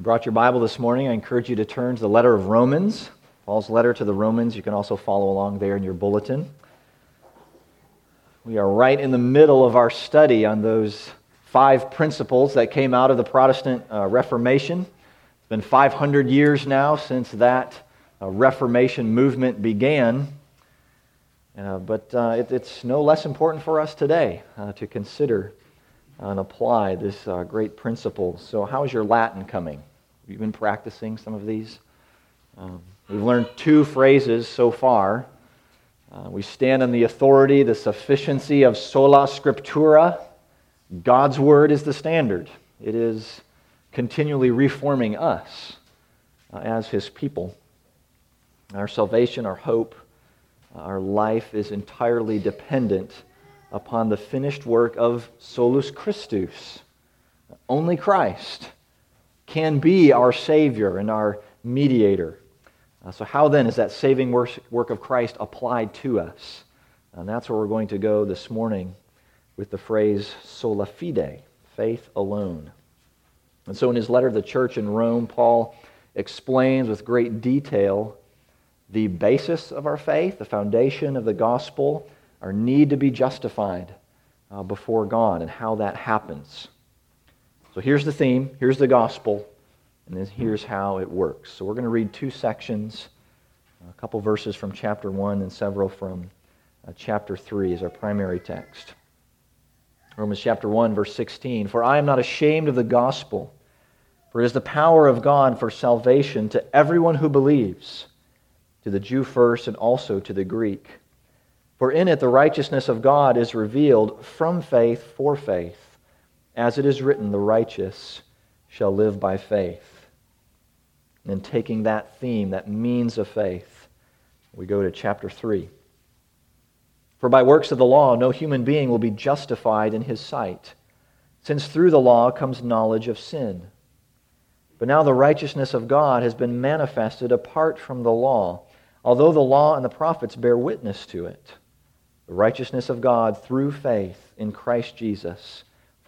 you brought your Bible this morning, I encourage you to turn to the letter of Romans, Paul's letter to the Romans. You can also follow along there in your bulletin. We are right in the middle of our study on those five principles that came out of the Protestant uh, Reformation. It's been 500 years now since that uh, Reformation movement began. Uh, but uh, it, it's no less important for us today uh, to consider and apply this uh, great principle. So, how is your Latin coming? Have been practicing some of these? Um, we've learned two phrases so far. Uh, we stand on the authority, the sufficiency of sola scriptura. God's word is the standard. It is continually reforming us uh, as his people. Our salvation, our hope, our life is entirely dependent upon the finished work of solus Christus. Only Christ can be our Savior and our mediator. Uh, so, how then is that saving work, of Christ applied to us? And that's where we're going to go this morning with the phrase sola fide, faith alone. And so, in his letter to the church in Rome, Paul explains with great detail the basis of our faith, the foundation of the gospel, our need to be justified uh, before God, and how that happens. So here's the theme, here's the gospel, and then here's how it works. So we're going to read two sections, a couple verses from chapter 1 and several from uh, chapter 3 as our primary text. Romans chapter 1, verse 16 For I am not ashamed of the gospel, for it is the power of God for salvation to everyone who believes, to the Jew first and also to the Greek. For in it the righteousness of God is revealed from faith for faith. As it is written, the righteous shall live by faith. And taking that theme, that means of faith, we go to chapter 3. For by works of the law, no human being will be justified in his sight, since through the law comes knowledge of sin. But now the righteousness of God has been manifested apart from the law, although the law and the prophets bear witness to it. The righteousness of God through faith in Christ Jesus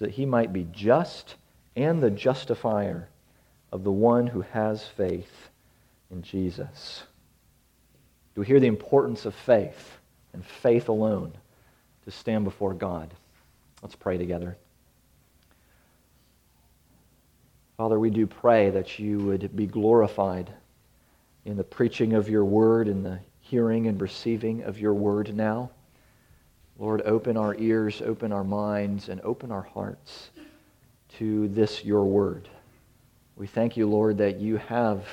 so that he might be just and the justifier of the one who has faith in Jesus. Do we hear the importance of faith and faith alone to stand before God? Let's pray together. Father, we do pray that you would be glorified in the preaching of your word, in the hearing and receiving of your word now. Lord, open our ears, open our minds, and open our hearts to this, your word. We thank you, Lord, that you have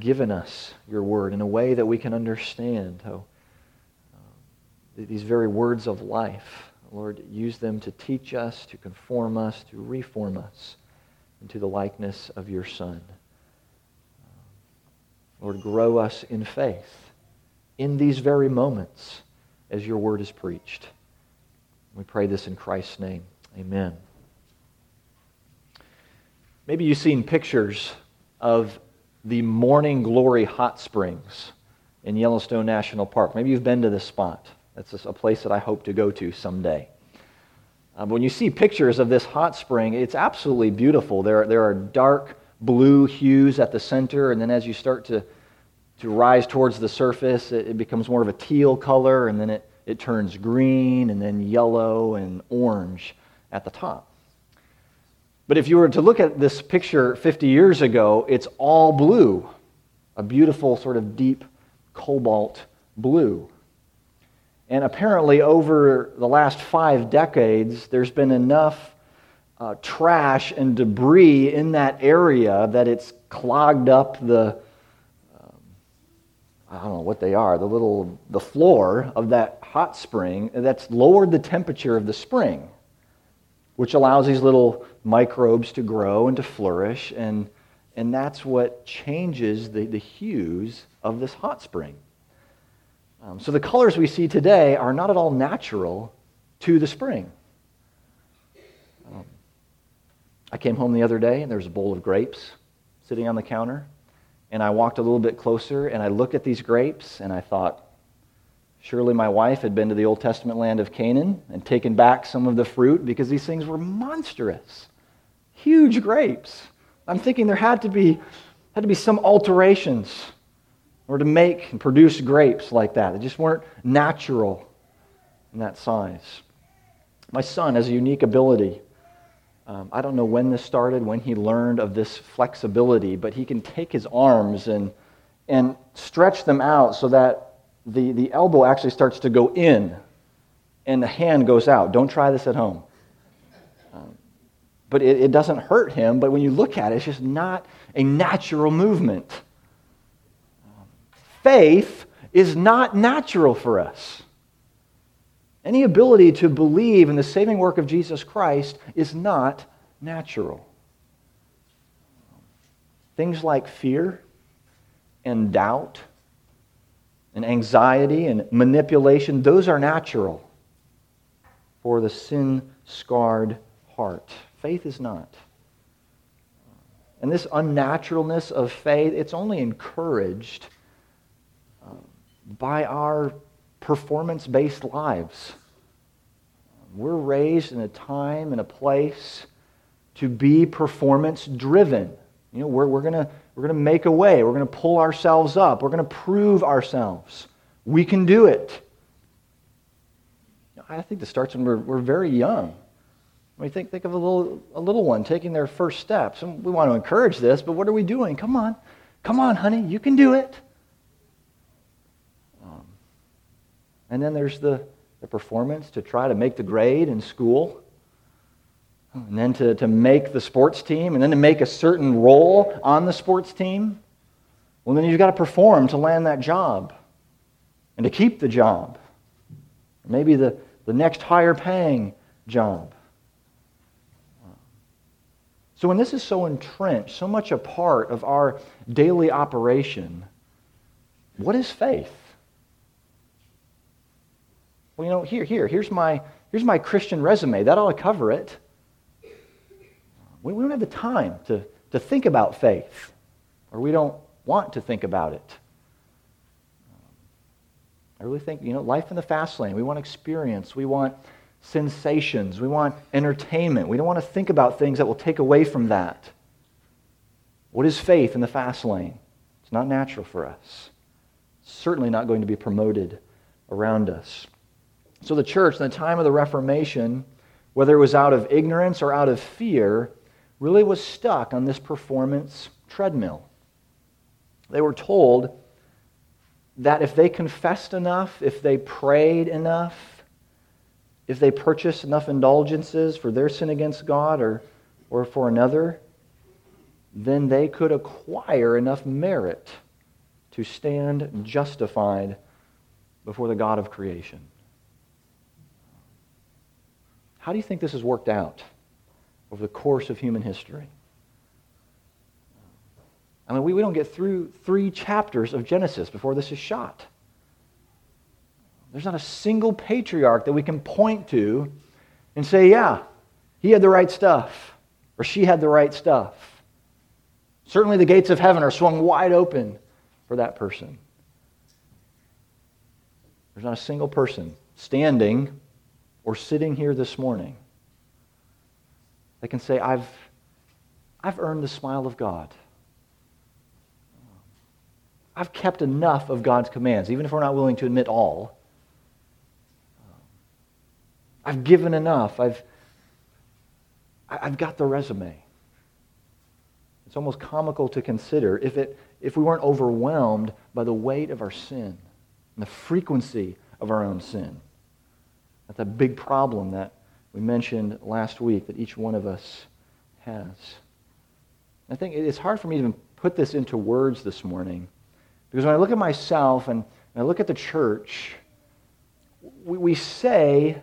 given us your word in a way that we can understand uh, these very words of life, Lord, use them to teach us, to conform us, to reform us into the likeness of your Son. Lord, grow us in faith in these very moments as your word is preached. We pray this in Christ's name. Amen. Maybe you've seen pictures of the Morning Glory Hot Springs in Yellowstone National Park. Maybe you've been to this spot. That's a place that I hope to go to someday. Uh, when you see pictures of this hot spring, it's absolutely beautiful. There, there are dark blue hues at the center, and then as you start to to rise towards the surface, it, it becomes more of a teal color, and then it, it turns green, and then yellow and orange at the top. But if you were to look at this picture 50 years ago, it's all blue, a beautiful sort of deep cobalt blue. And apparently, over the last five decades, there's been enough uh, trash and debris in that area that it's clogged up the, I don't know what they are, the little, the floor of that hot spring that's lowered the temperature of the spring, which allows these little microbes to grow and to flourish. And, and that's what changes the, the hues of this hot spring. Um, so the colors we see today are not at all natural to the spring. Um, I came home the other day and there was a bowl of grapes sitting on the counter. And I walked a little bit closer and I looked at these grapes and I thought, surely my wife had been to the Old Testament land of Canaan and taken back some of the fruit because these things were monstrous, huge grapes. I'm thinking there had to be, had to be some alterations or to make and produce grapes like that. They just weren't natural in that size. My son has a unique ability. Um, I don't know when this started, when he learned of this flexibility, but he can take his arms and, and stretch them out so that the, the elbow actually starts to go in and the hand goes out. Don't try this at home. Um, but it, it doesn't hurt him, but when you look at it, it's just not a natural movement. Um, faith is not natural for us. Any ability to believe in the saving work of Jesus Christ is not natural. Things like fear and doubt and anxiety and manipulation, those are natural for the sin scarred heart. Faith is not. And this unnaturalness of faith, it's only encouraged uh, by our performance based lives. We're raised in a time and a place to be performance driven. You know, we're, we're going we're gonna make a way. We're going to pull ourselves up. We're going to prove ourselves. We can do it. I think this starts when we're, we're very young. We think, think of a little, a little one taking their first steps. And we want to encourage this, but what are we doing? Come on. Come on, honey. You can do it. And then there's the, the performance to try to make the grade in school. And then to, to make the sports team, and then to make a certain role on the sports team. Well, then you've got to perform to land that job and to keep the job. Maybe the, the next higher paying job. So, when this is so entrenched, so much a part of our daily operation, what is faith? Well, you know, here, here, here's my, here's my Christian resume. That ought to cover it. We, we don't have the time to, to think about faith, or we don't want to think about it. I really think, you know, life in the fast lane. We want experience. We want sensations. We want entertainment. We don't want to think about things that will take away from that. What is faith in the fast lane? It's not natural for us. It's certainly not going to be promoted around us. So the church, in the time of the Reformation, whether it was out of ignorance or out of fear, really was stuck on this performance treadmill. They were told that if they confessed enough, if they prayed enough, if they purchased enough indulgences for their sin against God or, or for another, then they could acquire enough merit to stand justified before the God of creation. How do you think this has worked out over the course of human history? I mean, we, we don't get through three chapters of Genesis before this is shot. There's not a single patriarch that we can point to and say, yeah, he had the right stuff, or she had the right stuff. Certainly, the gates of heaven are swung wide open for that person. There's not a single person standing or sitting here this morning they can say, I've, I've earned the smile of God. I've kept enough of God's commands, even if we're not willing to admit all. I've given enough. I've, I've got the resume. It's almost comical to consider if, it, if we weren't overwhelmed by the weight of our sin and the frequency of our own sin. That's a big problem that we mentioned last week that each one of us has. I think it's hard for me to even put this into words this morning because when I look at myself and I look at the church, we, we say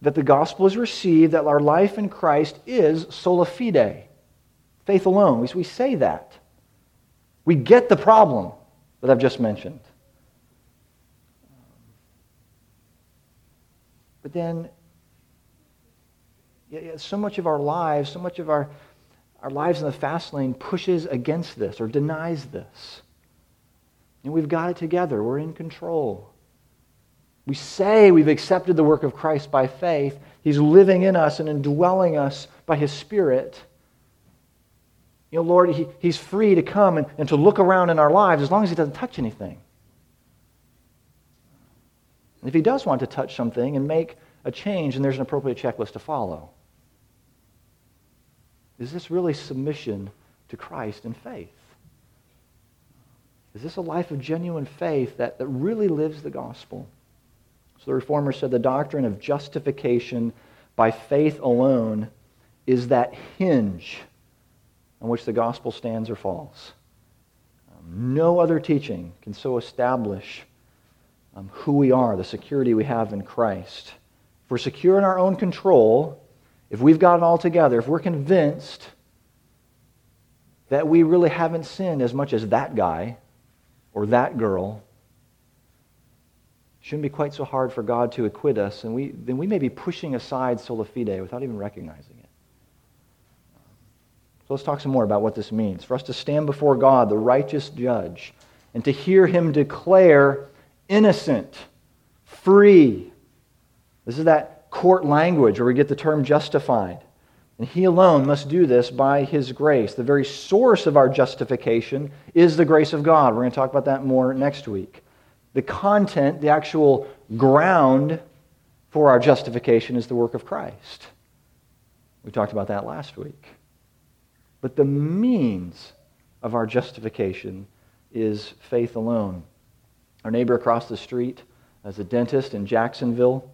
that the gospel is received, that our life in Christ is sola fide, faith alone. We, we say that. We get the problem that I've just mentioned. But then, so much of our lives, so much of our, our lives in the fast lane pushes against this or denies this. And we've got it together. We're in control. We say we've accepted the work of Christ by faith. He's living in us and indwelling us by His Spirit. You know, Lord, he, He's free to come and, and to look around in our lives as long as He doesn't touch anything. If He does want to touch something and make a change, and there's an appropriate checklist to follow. Is this really submission to Christ in faith? Is this a life of genuine faith that, that really lives the gospel? So the reformer said the doctrine of justification by faith alone is that hinge on which the gospel stands or falls. Um, no other teaching can so establish um, who we are, the security we have in Christ. If we're secure in our own control, if we've got it all together, if we're convinced that we really haven't sinned as much as that guy, or that girl, shouldn't be quite so hard for God to acquit us, and we, then we may be pushing aside sola fide without even recognizing it. So let's talk some more about what this means. For us to stand before God, the righteous judge, and to hear him declare innocent, free. This is that court language where we get the term justified. And he alone must do this by his grace. The very source of our justification is the grace of God. We're going to talk about that more next week. The content, the actual ground for our justification is the work of Christ. We talked about that last week. But the means of our justification is faith alone. Our neighbor across the street is a dentist in Jacksonville.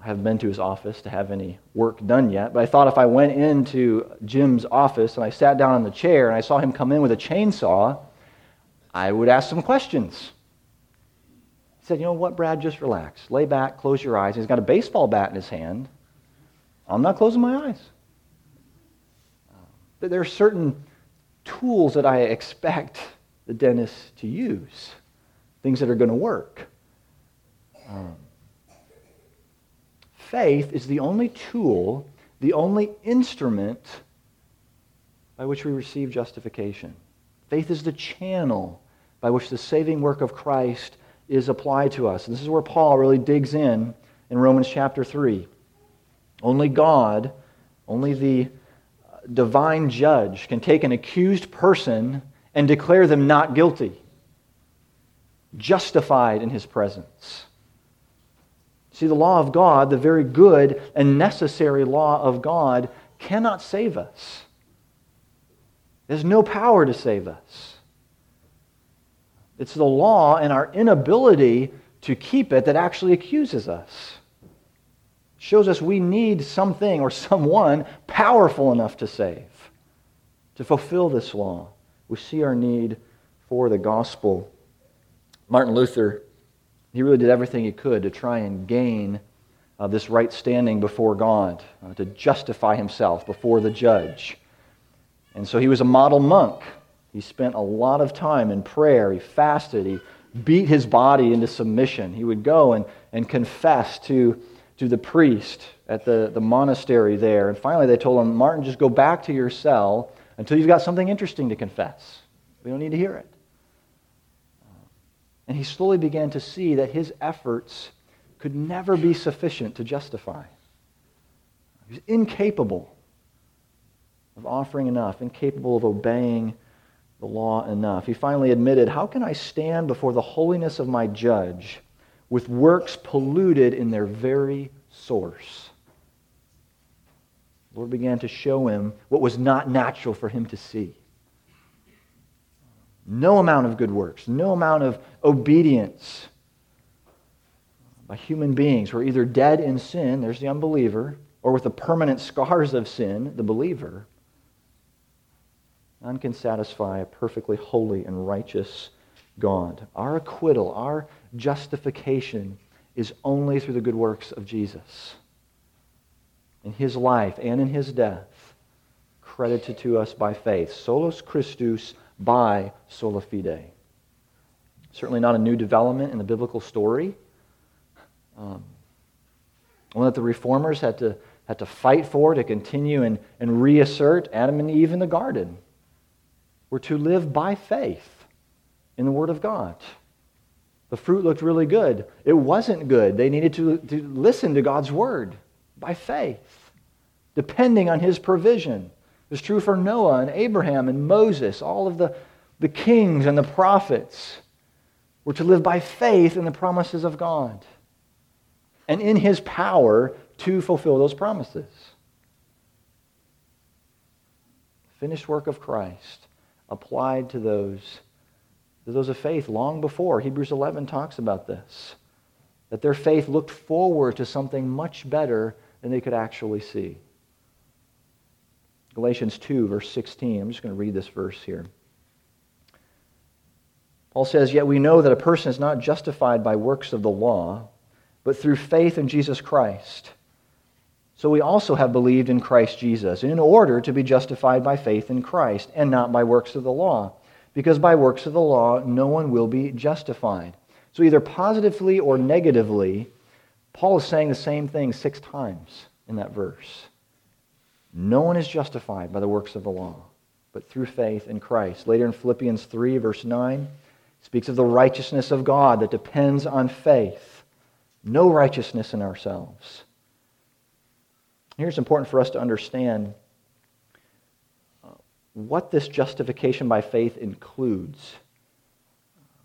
I haven't been to his office to have any work done yet, but I thought if I went into Jim's office and I sat down on the chair and I saw him come in with a chainsaw, I would ask some questions. He said, You know what, Brad? Just relax. Lay back, close your eyes. He's got a baseball bat in his hand. I'm not closing my eyes. But there are certain tools that I expect the dentist to use, things that are going to work. Um, faith is the only tool, the only instrument by which we receive justification. Faith is the channel by which the saving work of Christ is applied to us. And this is where Paul really digs in in Romans chapter 3. Only God, only the divine judge can take an accused person and declare them not guilty, justified in his presence. See, the law of God, the very good and necessary law of God, cannot save us. There's no power to save us. It's the law and our inability to keep it that actually accuses us. Shows us we need something or someone powerful enough to save, to fulfill this law. We see our need for the gospel. Martin Luther he really did everything he could to try and gain uh, this right standing before God, uh, to justify himself before the judge. And so he was a model monk. He spent a lot of time in prayer. He fasted. He beat his body into submission. He would go and, and confess to, to the priest at the, the monastery there. And finally, they told him, Martin, just go back to your cell until you've got something interesting to confess. We don't need to hear it. And he slowly began to see that his efforts could never be sufficient to justify. He was incapable of offering enough, incapable of obeying the law enough. He finally admitted, How can I stand before the holiness of my judge with works polluted in their very source? The Lord began to show him what was not natural for him to see. No amount of good works, no amount of obedience by human beings We're either dead in sin, there's the unbeliever, or with the permanent scars of sin, the believer. None can satisfy a perfectly holy and righteous God. Our acquittal, our justification is only through the good works of Jesus. in his life and in his death, credited to us by faith. Solus Christus by sola fide. Certainly not a new development in the biblical story. Um, one that the reformers had to, had to fight for to continue and, and reassert Adam and Eve in the garden were to live by faith in the Word of God. The fruit looked really good. It wasn't good. They needed to, to listen to God's Word by faith, depending on His provision. It was true for Noah and Abraham and Moses, all of the, the kings and the prophets were to live by faith in the promises of God and in His power to fulfill those promises. Finished work of Christ applied to those, to those of faith long before. Hebrews 11 talks about this. That their faith looked forward to something much better than they could actually see. Galatians 2, verse 16. I'm just going to read this verse here. Paul says, Yet we know that a person is not justified by works of the law, but through faith in Jesus Christ. So we also have believed in Christ Jesus in order to be justified by faith in Christ and not by works of the law. Because by works of the law, no one will be justified. So either positively or negatively, Paul is saying the same thing six times in that verse. No one is justified by the works of the law, but through faith in Christ. Later in Philippians 3, verse 9, speaks of the righteousness of God that depends on faith. No righteousness in ourselves. Here it's important for us to understand uh, what this justification by faith includes.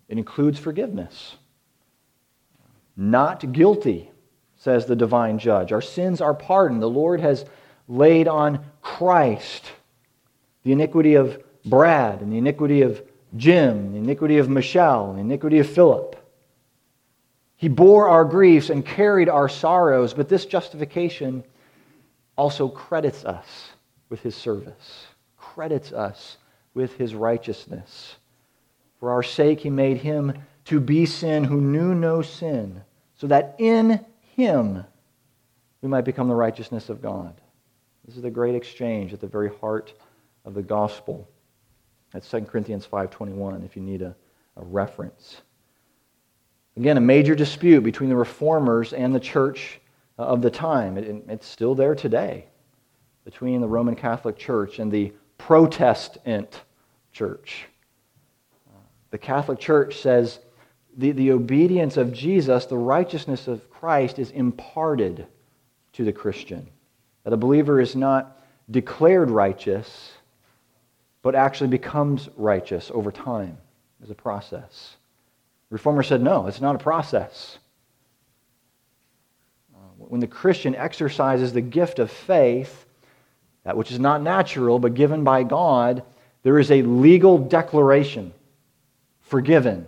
It includes forgiveness. Not guilty, says the divine judge. Our sins are pardoned. The Lord has laid on Christ the iniquity of Brad and the iniquity of Jim, the iniquity of Michelle, the iniquity of Philip. He bore our griefs and carried our sorrows, but this justification also credits us with his service, credits us with his righteousness. For our sake, he made him to be sin who knew no sin, so that in him we might become the righteousness of God. This is the great exchange at the very heart of the gospel. That's 2 Corinthians 5.21 if you need a, a reference. Again, a major dispute between the reformers and the church uh, of the time. It, it's still there today between the Roman Catholic Church and the Protestant Church. The Catholic Church says the, the obedience of Jesus, the righteousness of Christ, is imparted to the Christian. That a believer is not declared righteous, but actually becomes righteous over time as a process. Reformer said, no, it's not a process uh, when the Christian exercises the gift of faith, that which is not natural but given by God, there is a legal declaration forgiven.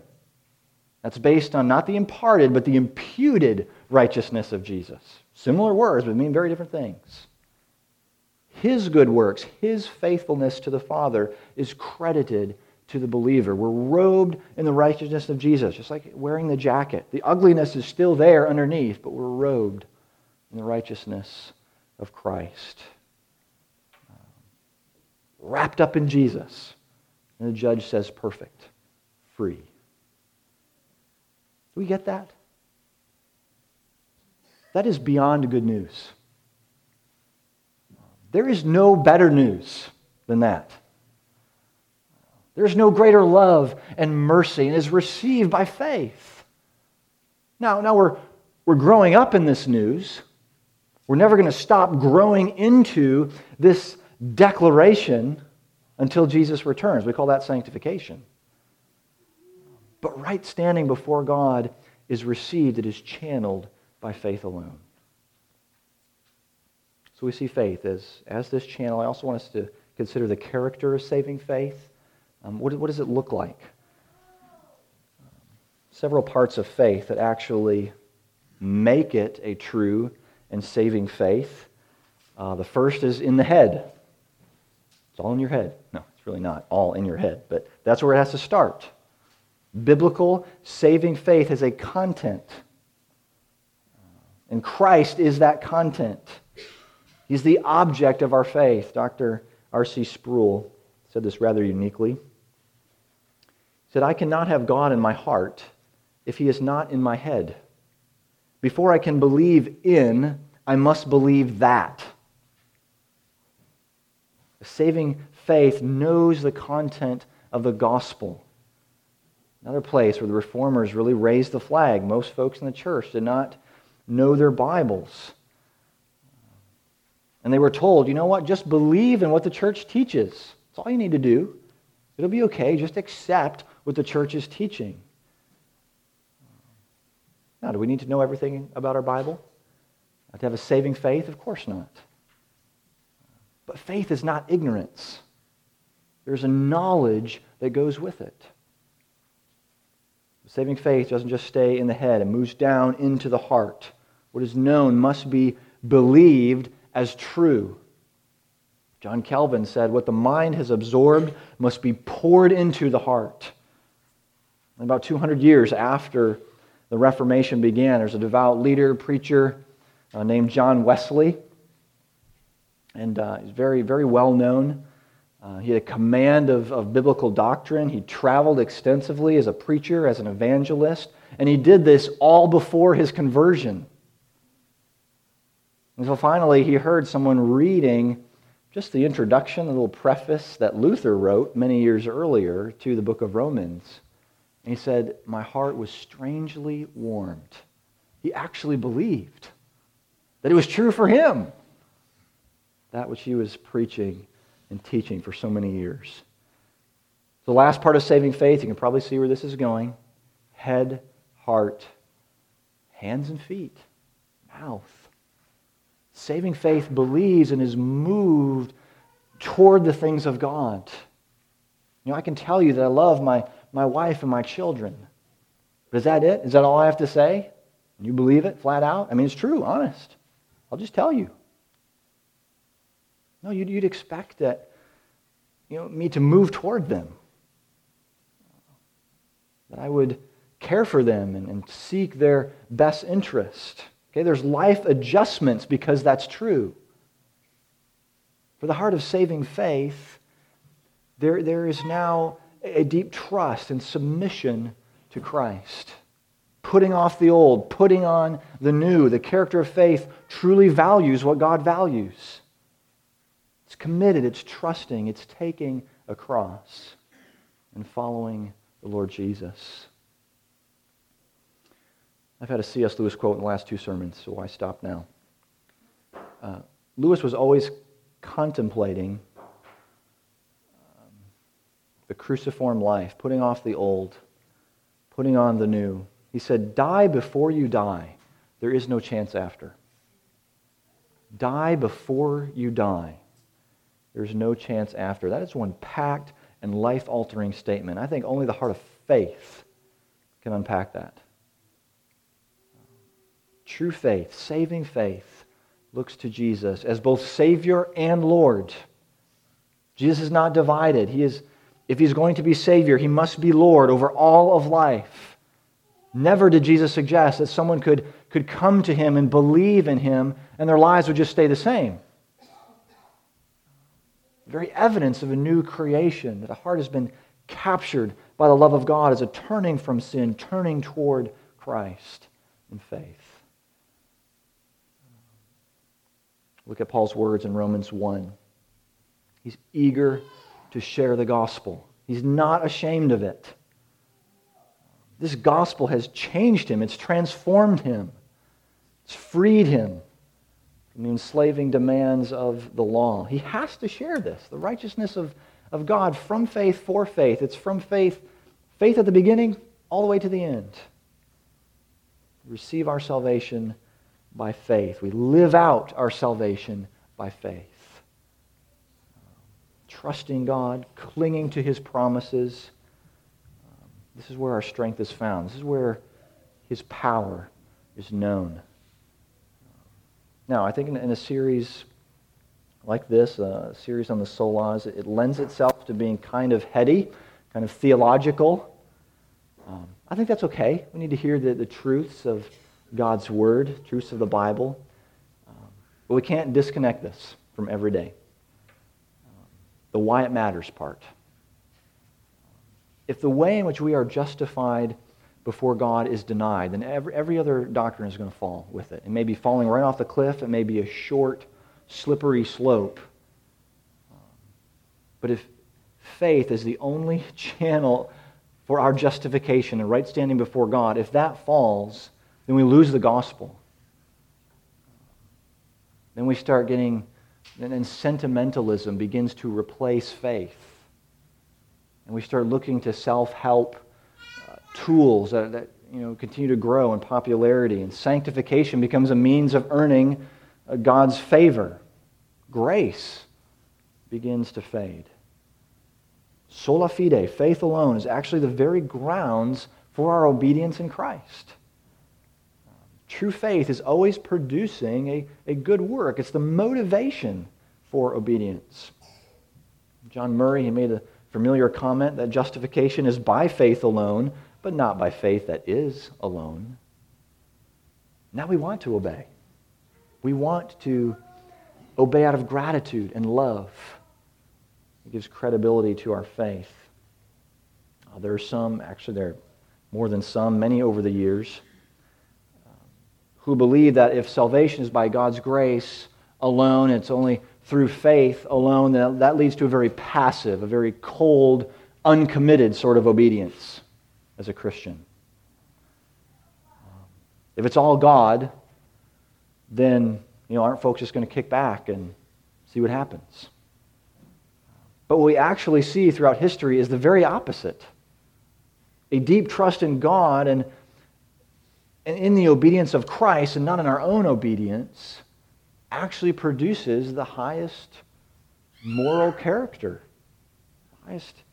That's based on not the imparted, but the imputed righteousness of Jesus. Similar words, but mean very different things. His good works, his faithfulness to the Father is credited to the believer. We're robed in the righteousness of Jesus, just like wearing the jacket. The ugliness is still there underneath, but we're robed in the righteousness of Christ. Um, wrapped up in Jesus. And the judge says, perfect, free. Do we get that? That is beyond good news. There is no better news than that. There's no greater love and mercy and is received by faith. Now, now we're, we're growing up in this news. We're never going to stop growing into this declaration until Jesus returns. We call that sanctification. But right standing before God is received, it is channeled by faith alone. So we see faith as, as this channel. I also want us to consider the character of saving faith. Um, what, what does it look like? several parts of faith that actually make it a true and saving faith. Uh, the first is in the head. It's all in your head. No, it's really not all in your head, but that's where it has to start. Biblical saving faith has a content. And Christ is that content. He's the object of our faith. Dr. R.C. Sproul said this rather uniquely. He said, I cannot have God in my heart if he is not in my head. Before I can believe in, I must believe that. A saving faith knows the content of the gospel. Another place where the reformers really raised the flag. Most folks in the church did not know their Bibles. And they were told, you know what, just believe in what the church teaches. That's all you need to do. It'll be okay. Just accept what the church is teaching. Now, do we need to know everything about our Bible? To have a saving faith? Of course not. But faith is not ignorance. There's a knowledge that goes with it. Saving faith doesn't just stay in the head, it moves down into the heart. What is known must be believed as true. John Calvin said, What the mind has absorbed must be poured into the heart. About 200 years after the Reformation began, there's a devout leader, preacher uh, named John Wesley. And uh, he's very, very well known. Uh, he had a command of, of biblical doctrine. He traveled extensively as a preacher, as an evangelist, and he did this all before his conversion. And so finally, he heard someone reading just the introduction, the little preface that Luther wrote many years earlier to the book of Romans. And he said, My heart was strangely warmed. He actually believed that it was true for him, that which he was preaching and teaching for so many years. The last part of saving faith, you can probably see where this is going head, heart, hands and feet, mouth. Saving faith believes and is moved toward the things of God. You know, I can tell you that I love my, my wife and my children. But is that it? Is that all I have to say? You believe it flat out? I mean, it's true, honest. I'll just tell you. No, you'd, you'd expect that, you know, me to move toward them. That I would care for them and, and seek their best interest. Okay, there's life adjustments because that's true. For the heart of saving faith, there, there is now a deep trust and submission to Christ. Putting off the old, putting on the new. The character of faith truly values what God values. It's committed, it's trusting, it's taking a cross and following the Lord Jesus. I've had a C.S. Lewis quote in the last two sermons, so why stop now? Uh, Lewis was always contemplating um, the cruciform life, putting off the old, putting on the new. He said, Die before you die. There is no chance after. Die before you die. There's no chance after. That is one packed and life altering statement. I think only the heart of faith can unpack that. True faith, saving faith, looks to Jesus as both Savior and Lord. Jesus is not divided. He is, if he's going to be Savior, he must be Lord over all of life. Never did Jesus suggest that someone could, could come to him and believe in him and their lives would just stay the same very evidence of a new creation, that a heart has been captured by the love of God as a turning from sin, turning toward Christ in faith. Look at Paul's words in Romans 1. He's eager to share the gospel. He's not ashamed of it. This gospel has changed him, it's transformed him, it's freed him the enslaving demands of the law. He has to share this the righteousness of, of God from faith for faith. It's from faith, faith at the beginning all the way to the end. Receive our salvation by faith. We live out our salvation by faith. Trusting God, clinging to his promises. This is where our strength is found. This is where his power is known. Now, I think in, in a series like this, a series on the solas, it, it lends itself to being kind of heady, kind of theological. Um, I think that's okay. We need to hear the, the truths of God's Word, truths of the Bible. Um, But we can't disconnect this from every day. The why it matters part. If the way in which we are justified before God is denied, then every, every other doctrine is going to fall with it. It may be falling right off the cliff, it may be a short, slippery slope. Um, but if faith is the only channel for our justification and right standing before God, if that falls, then we lose the gospel. Then we start getting, and then sentimentalism begins to replace faith. And we start looking to self help tools that, that you know, continue to grow in popularity, and sanctification becomes a means of earning uh, God's favor. Grace begins to fade. Sola fide, faith alone, is actually the very grounds for our obedience in Christ. True faith is always producing a, a good work. It's the motivation for obedience. John Murray, he made a familiar comment that justification is by faith alone, but not by faith that is alone. Now we want to obey. We want to obey out of gratitude and love. It gives credibility to our faith. Uh, there are some, actually, there are more than some, many over the years, um, who believe that if salvation is by God's grace alone, it's only through faith alone, that leads to a very passive, a very cold, uncommitted sort of obedience as a Christian. Um, if it's all God, then you know, aren't folks just going to kick back and see what happens? But what we actually see throughout history is the very opposite. A deep trust in God and, and in the obedience of Christ and not in our own obedience actually produces the highest moral character, highest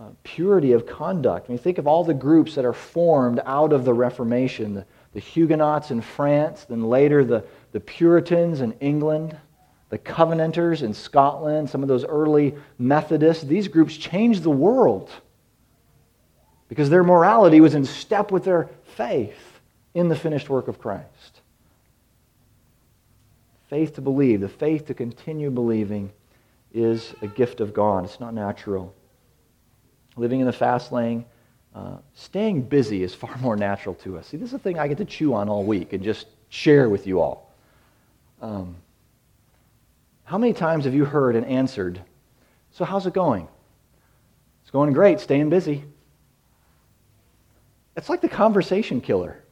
uh, purity of conduct. I mean, think of all the groups that are formed out of the Reformation, the, the Huguenots in France, then later the, the Puritans in England, the Covenanters in Scotland, some of those early Methodists, these groups changed the world because their morality was in step with their faith in the finished work of Christ. Faith to believe, the faith to continue believing, is a gift of God. It's not natural living in the fast lane, uh, staying busy is far more natural to us. See, this is a thing I get to chew on all week and just share with you all. Um, how many times have you heard and answered, So, how's it going? It's going great, staying busy. It's like the conversation killer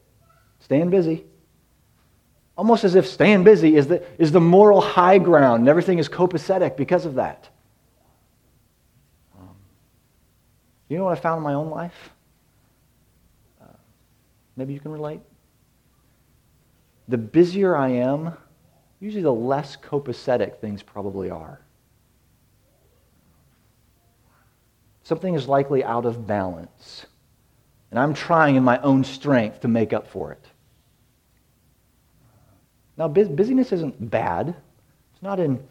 staying busy. Almost as if staying busy is the, is the moral high ground and everything is copacetic because of that. You know what I found in my own life? Uh, maybe you can relate. The busier I am, usually the less copacetic things probably are. Something is likely out of balance. And I'm trying in my own strength to make up for it. Now, busyness isn't bad. It's not in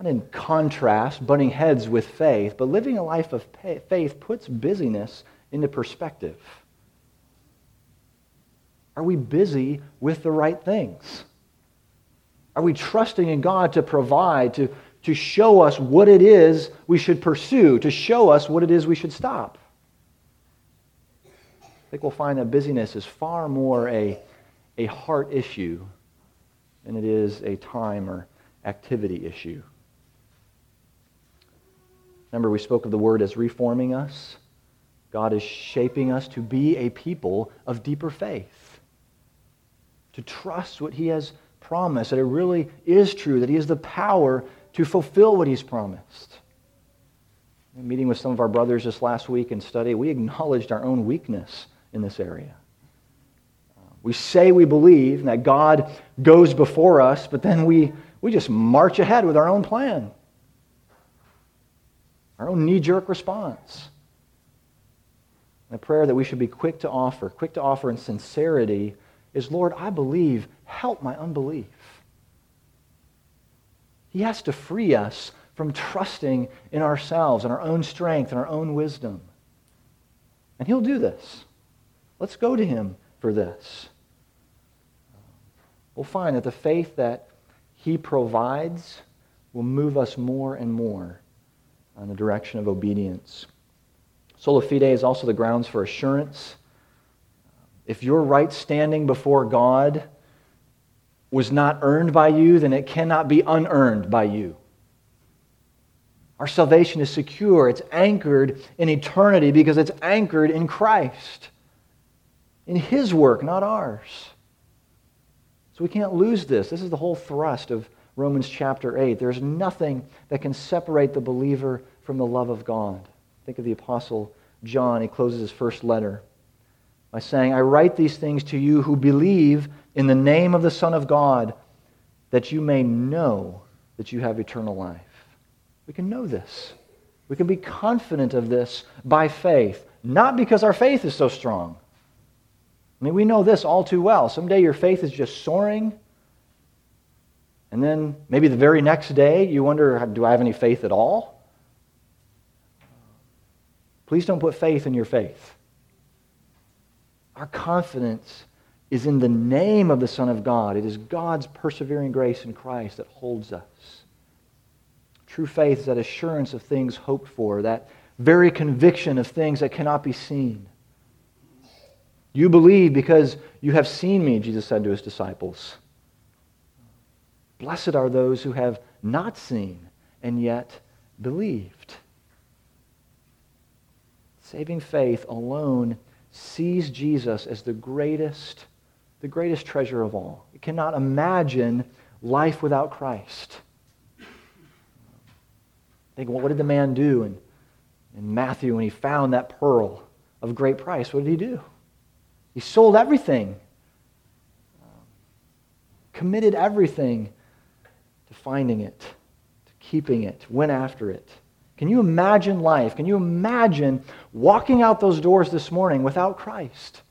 not in contrast, butting heads with faith, but living a life of faith puts busyness into perspective. Are we busy with the right things? Are we trusting in God to provide, to, to show us what it is we should pursue, to show us what it is we should stop? I think we'll find that busyness is far more a, a heart issue than it is a time or activity issue. Remember, we spoke of the word as reforming us. God is shaping us to be a people of deeper faith, to trust what He has promised, that it really is true, that He has the power to fulfill what He's promised. In meeting with some of our brothers this last week in study, we acknowledged our own weakness in this area. We say we believe that God goes before us, but then we, we just march ahead with our own plan our own knee jerk response. And a prayer that we should be quick to offer, quick to offer in sincerity, is Lord, I believe, help my unbelief. He has to free us from trusting in ourselves and our own strength and our own wisdom. And He'll do this. Let's go to Him for this. We'll find that the faith that He provides will move us more and more Uh, in the direction of obedience. Sola fide is also the grounds for assurance. If your right standing before God was not earned by you, then it cannot be unearned by you. Our salvation is secure. It's anchored in eternity because it's anchored in Christ, in His work, not ours. So we can't lose this. This is the whole thrust of Romans chapter 8. There's nothing that can separate the believer from the love of God. Think of the Apostle John. He closes his first letter by saying, I write these things to you who believe in the name of the Son of God, that you may know that you have eternal life. We can know this. We can be confident of this by faith, not because our faith is so strong. I mean, we know this all too well. Someday your faith is just soaring, and then maybe the very next day you wonder, do I have any faith at all? Please don't put faith in your faith. Our confidence is in the name of the Son of God. It is God's persevering grace in Christ that holds us. True faith is that assurance of things hoped for, that very conviction of things that cannot be seen. You believe because you have seen me, Jesus said to his disciples. Blessed are those who have not seen and yet believed. Saving faith alone sees Jesus as the greatest, the greatest treasure of all. It cannot imagine life without Christ. Think, well, what did the man do in, in Matthew when he found that pearl of great price? What did he do? He sold everything, committed everything to finding it, to keeping it, went after it. Can you imagine life? Can you imagine walking out those doors this morning without Christ?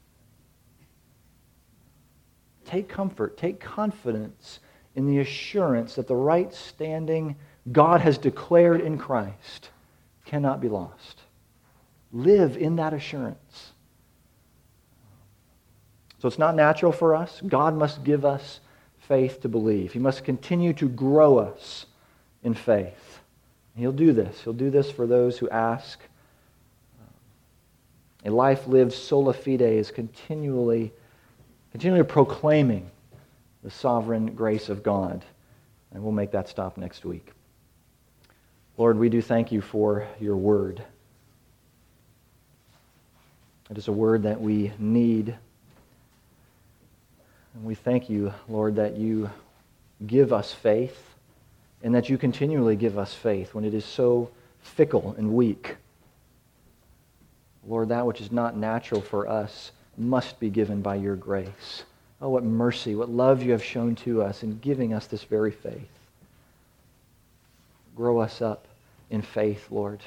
Take comfort, take confidence in the assurance that the right standing God has declared in Christ cannot be lost. Live in that assurance. So it's not natural for us. God must give us faith to believe. He must continue to grow us in faith. He'll do this. He'll do this for those who ask. Um, a life lived sola fide is continually, continually proclaiming the sovereign grace of God. And we'll make that stop next week. Lord, we do thank you for your word. It is a word that we need and we thank you, Lord, that you give us faith and that you continually give us faith when it is so fickle and weak. Lord, that which is not natural for us must be given by your grace. Oh, what mercy, what love you have shown to us in giving us this very faith. Grow us up in faith, Lord,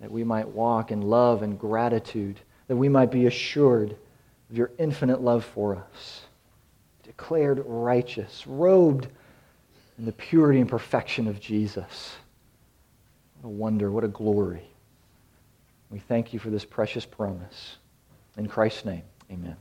that we might walk in love and gratitude, that we might be assured of your infinite love for us, declared righteous, robed in the purity and perfection of Jesus. What a wonder, what a glory. We thank you for this precious promise. In Christ's name, amen.